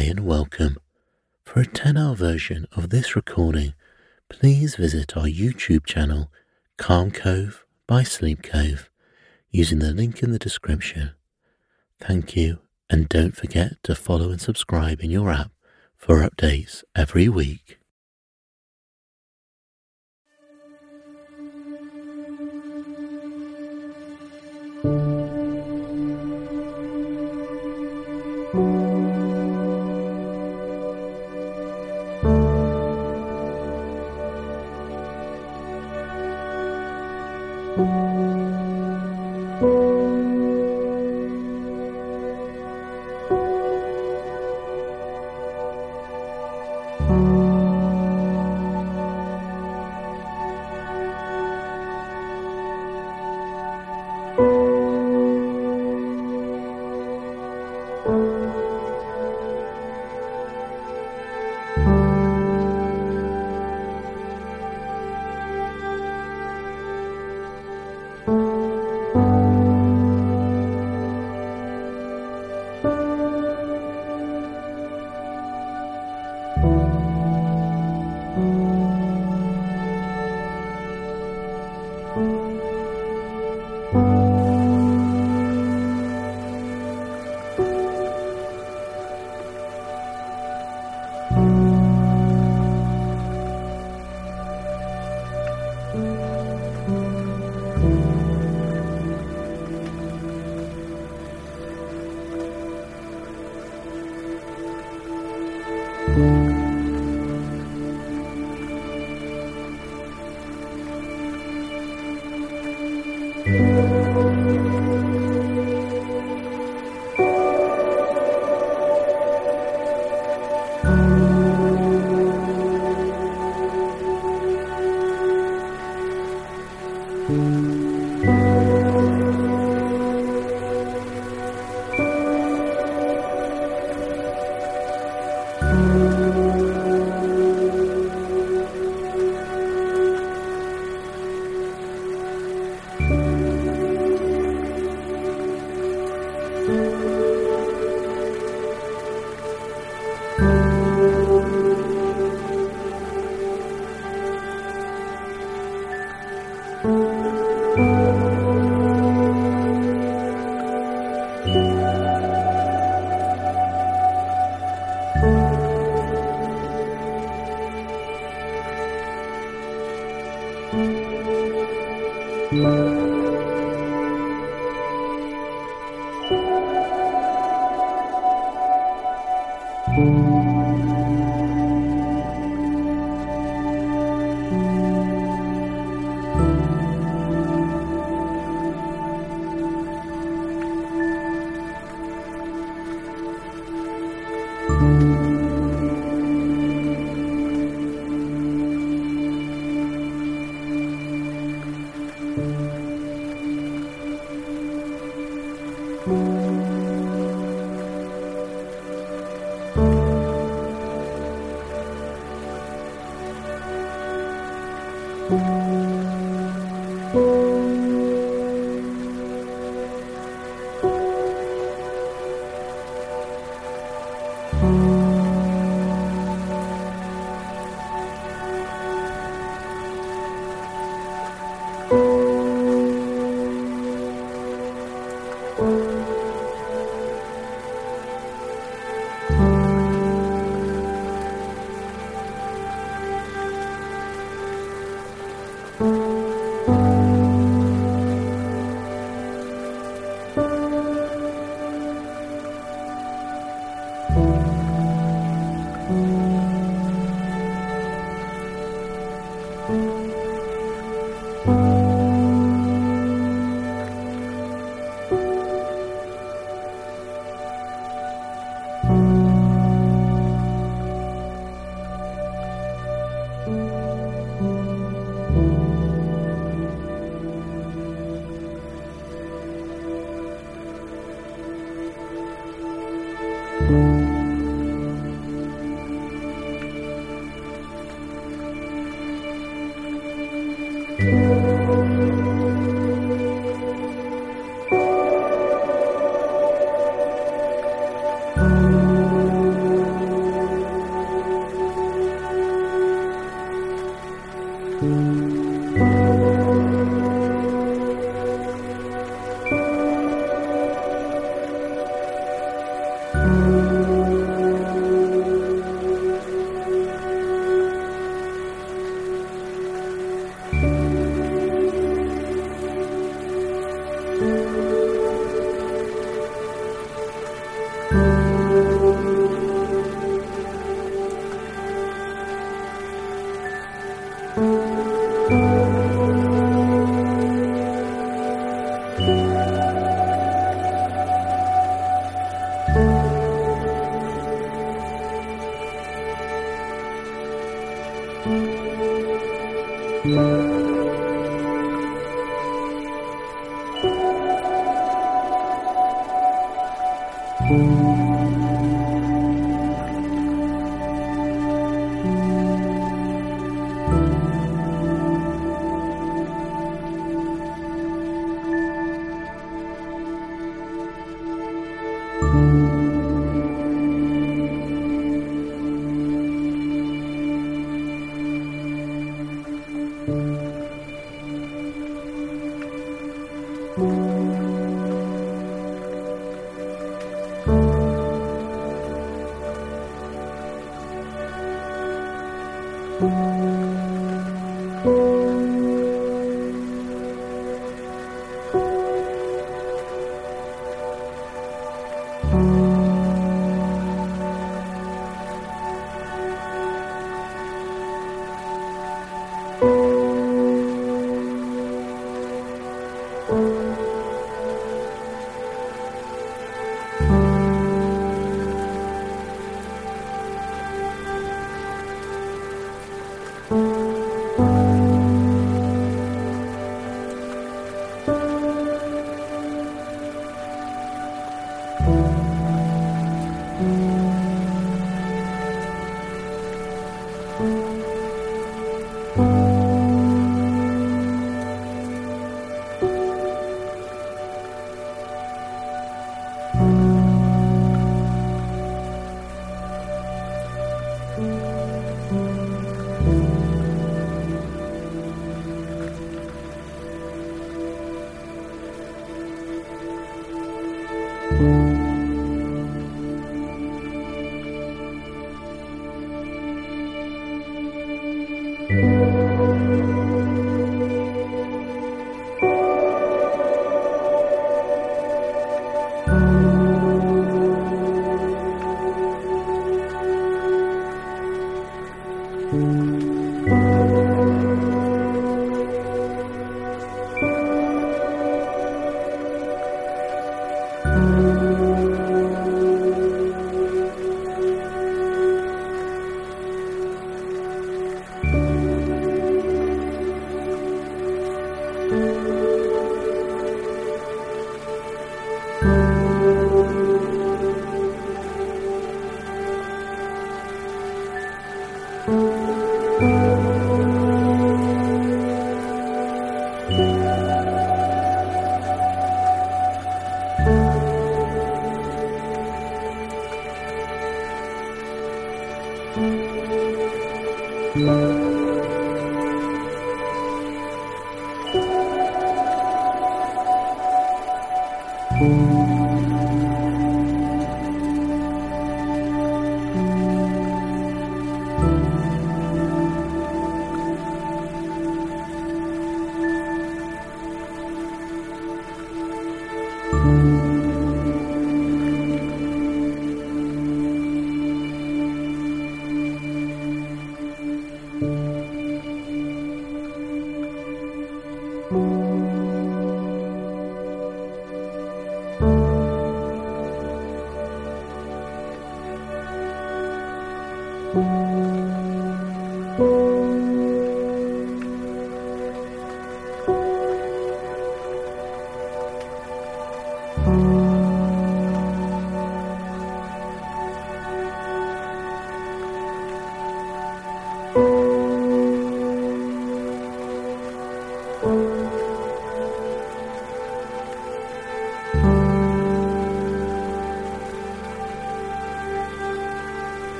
Hi and welcome. For a 10 hour version of this recording, please visit our YouTube channel, Calm Cove by Sleep Cove, using the link in the description. Thank you, and don't forget to follow and subscribe in your app for updates every week.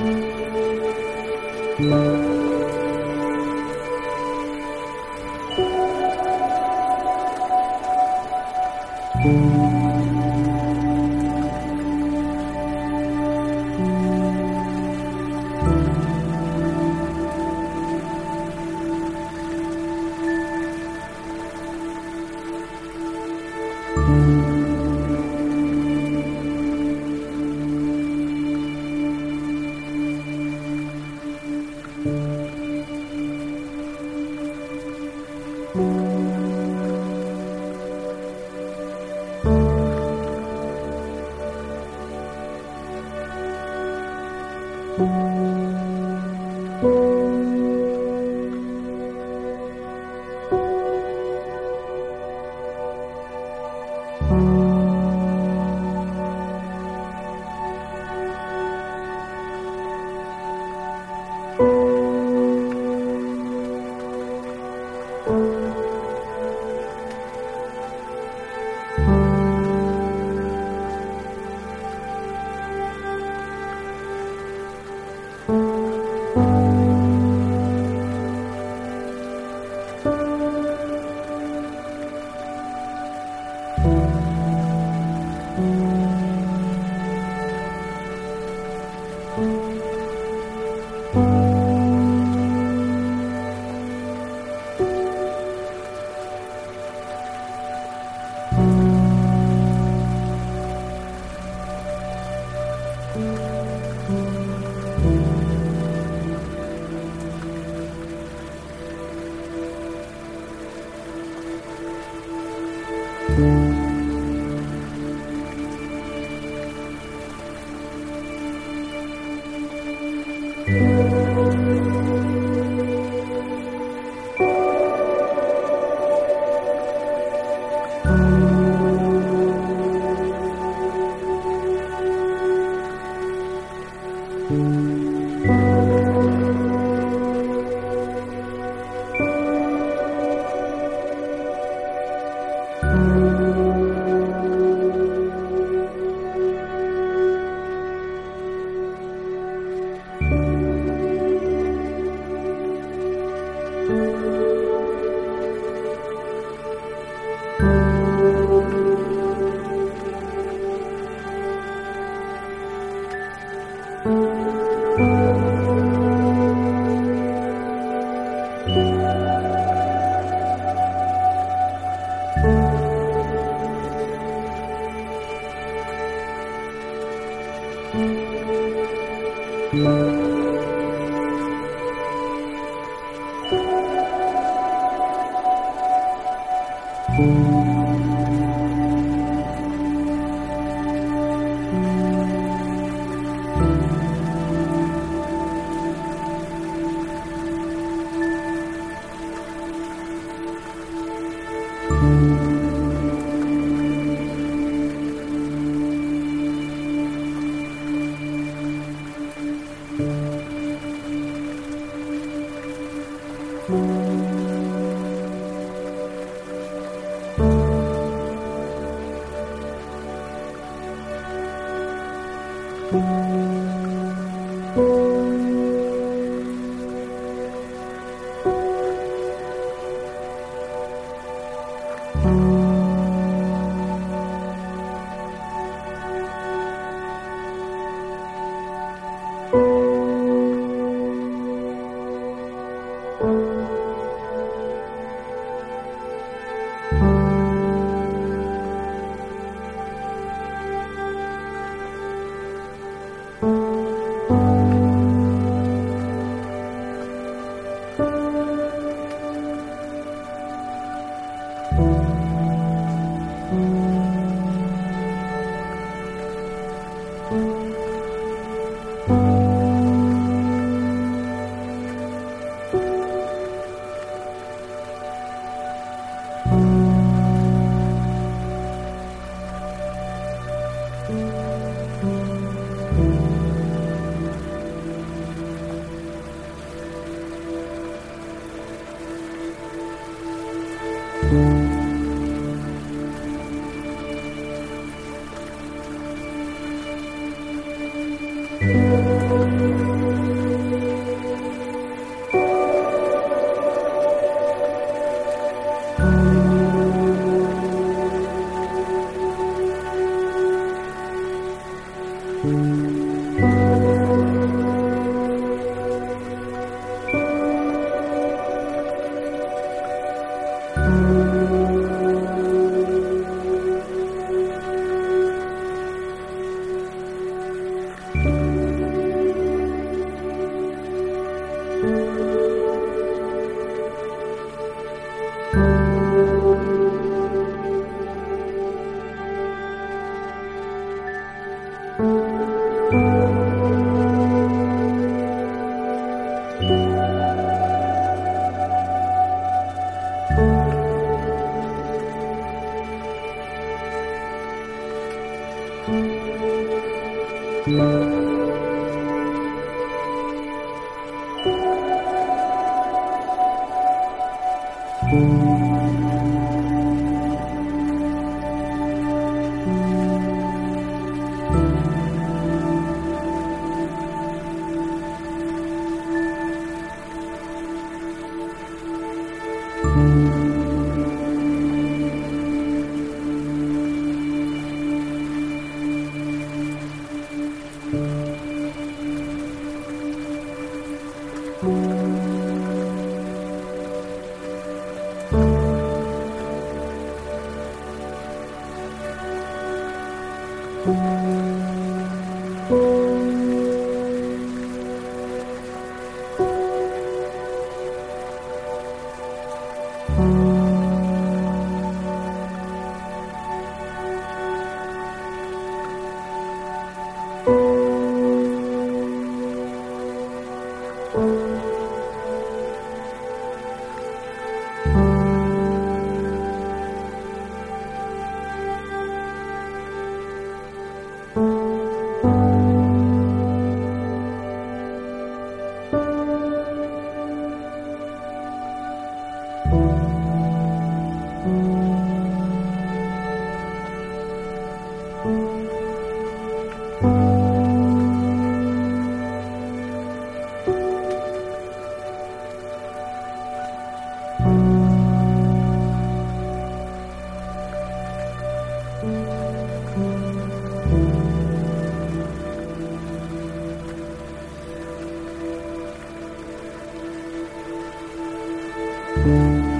thank you Thank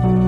Thank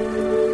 Bye.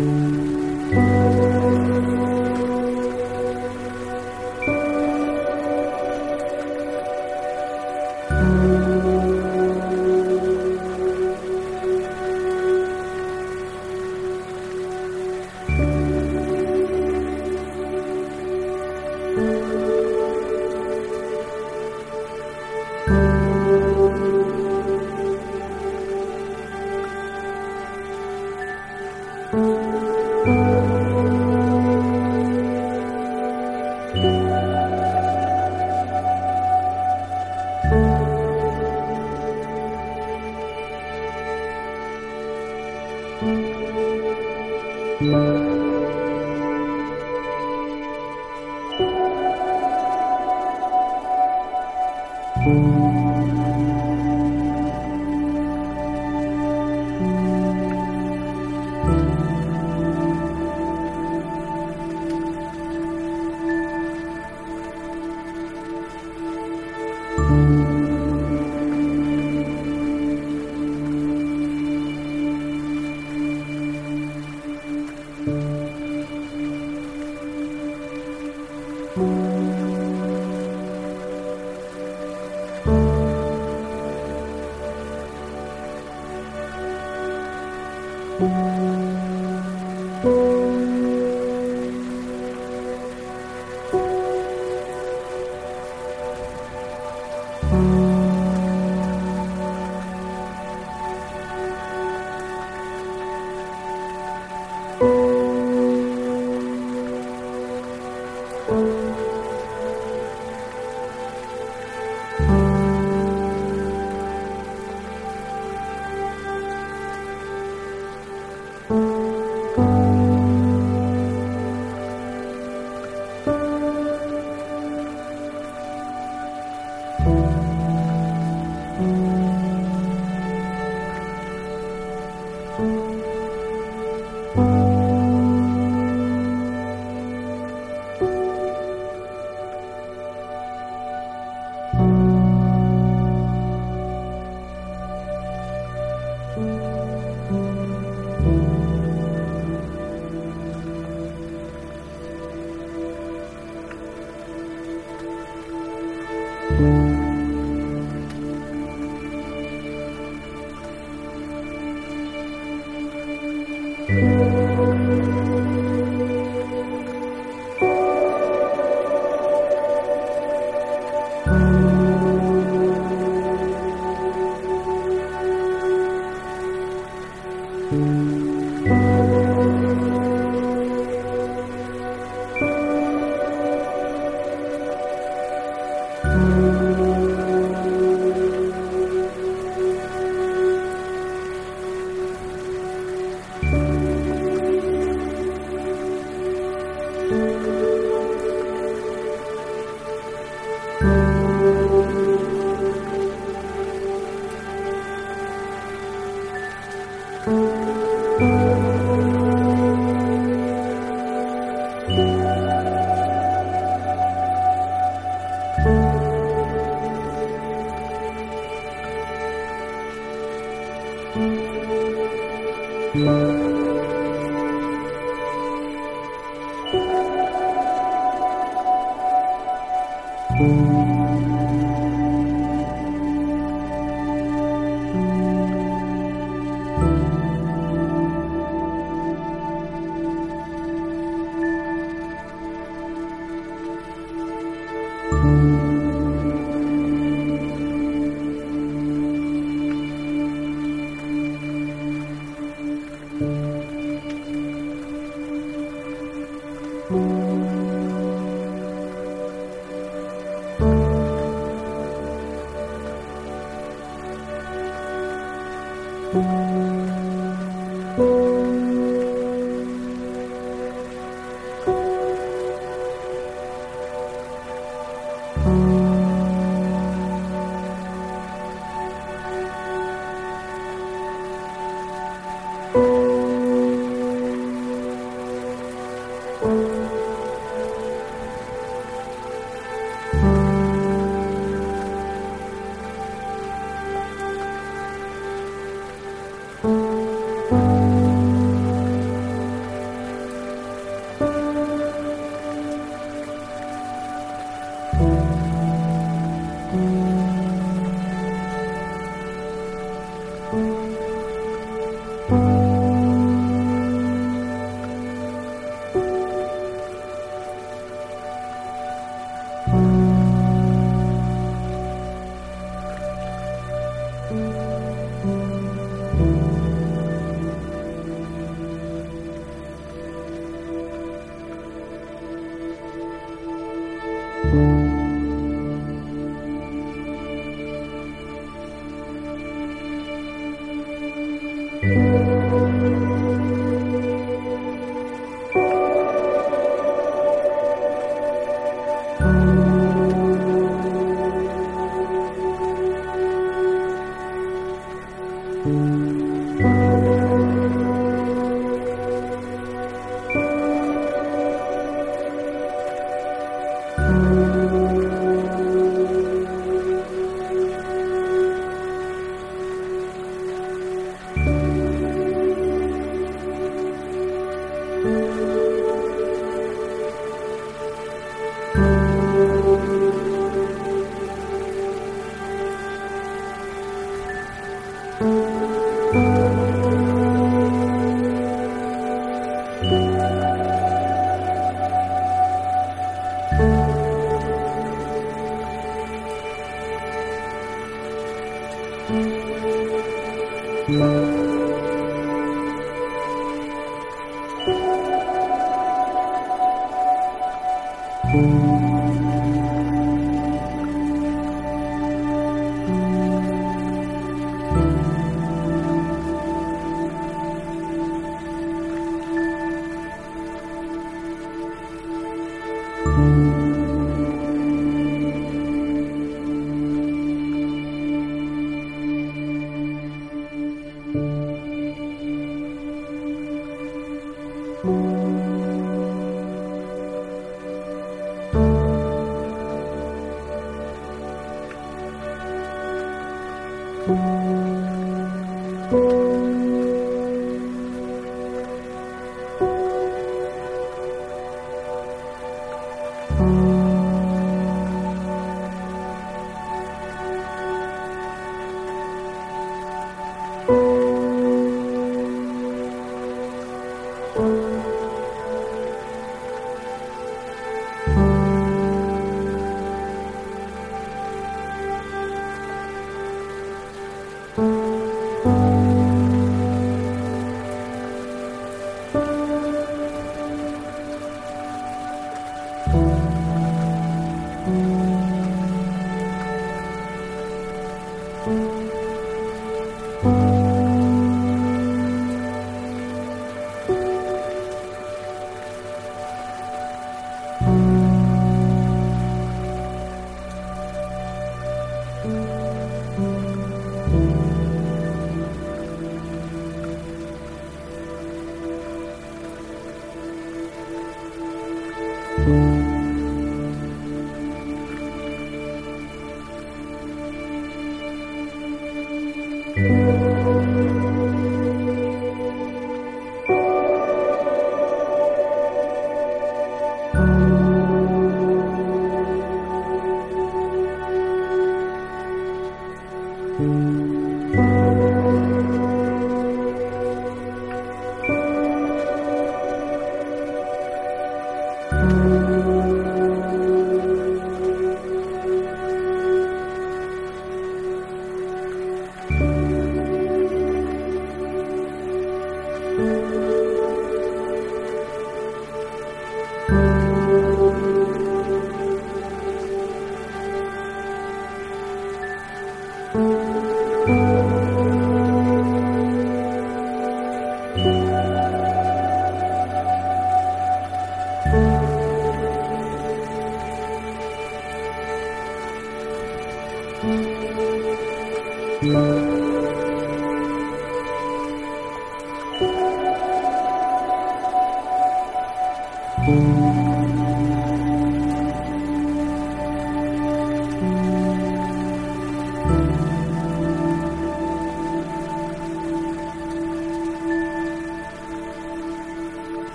Música